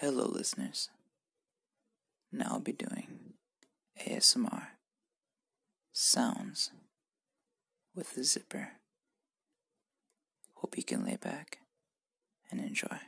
Hello, listeners. Now I'll be doing ASMR sounds with the zipper. Hope you can lay back and enjoy.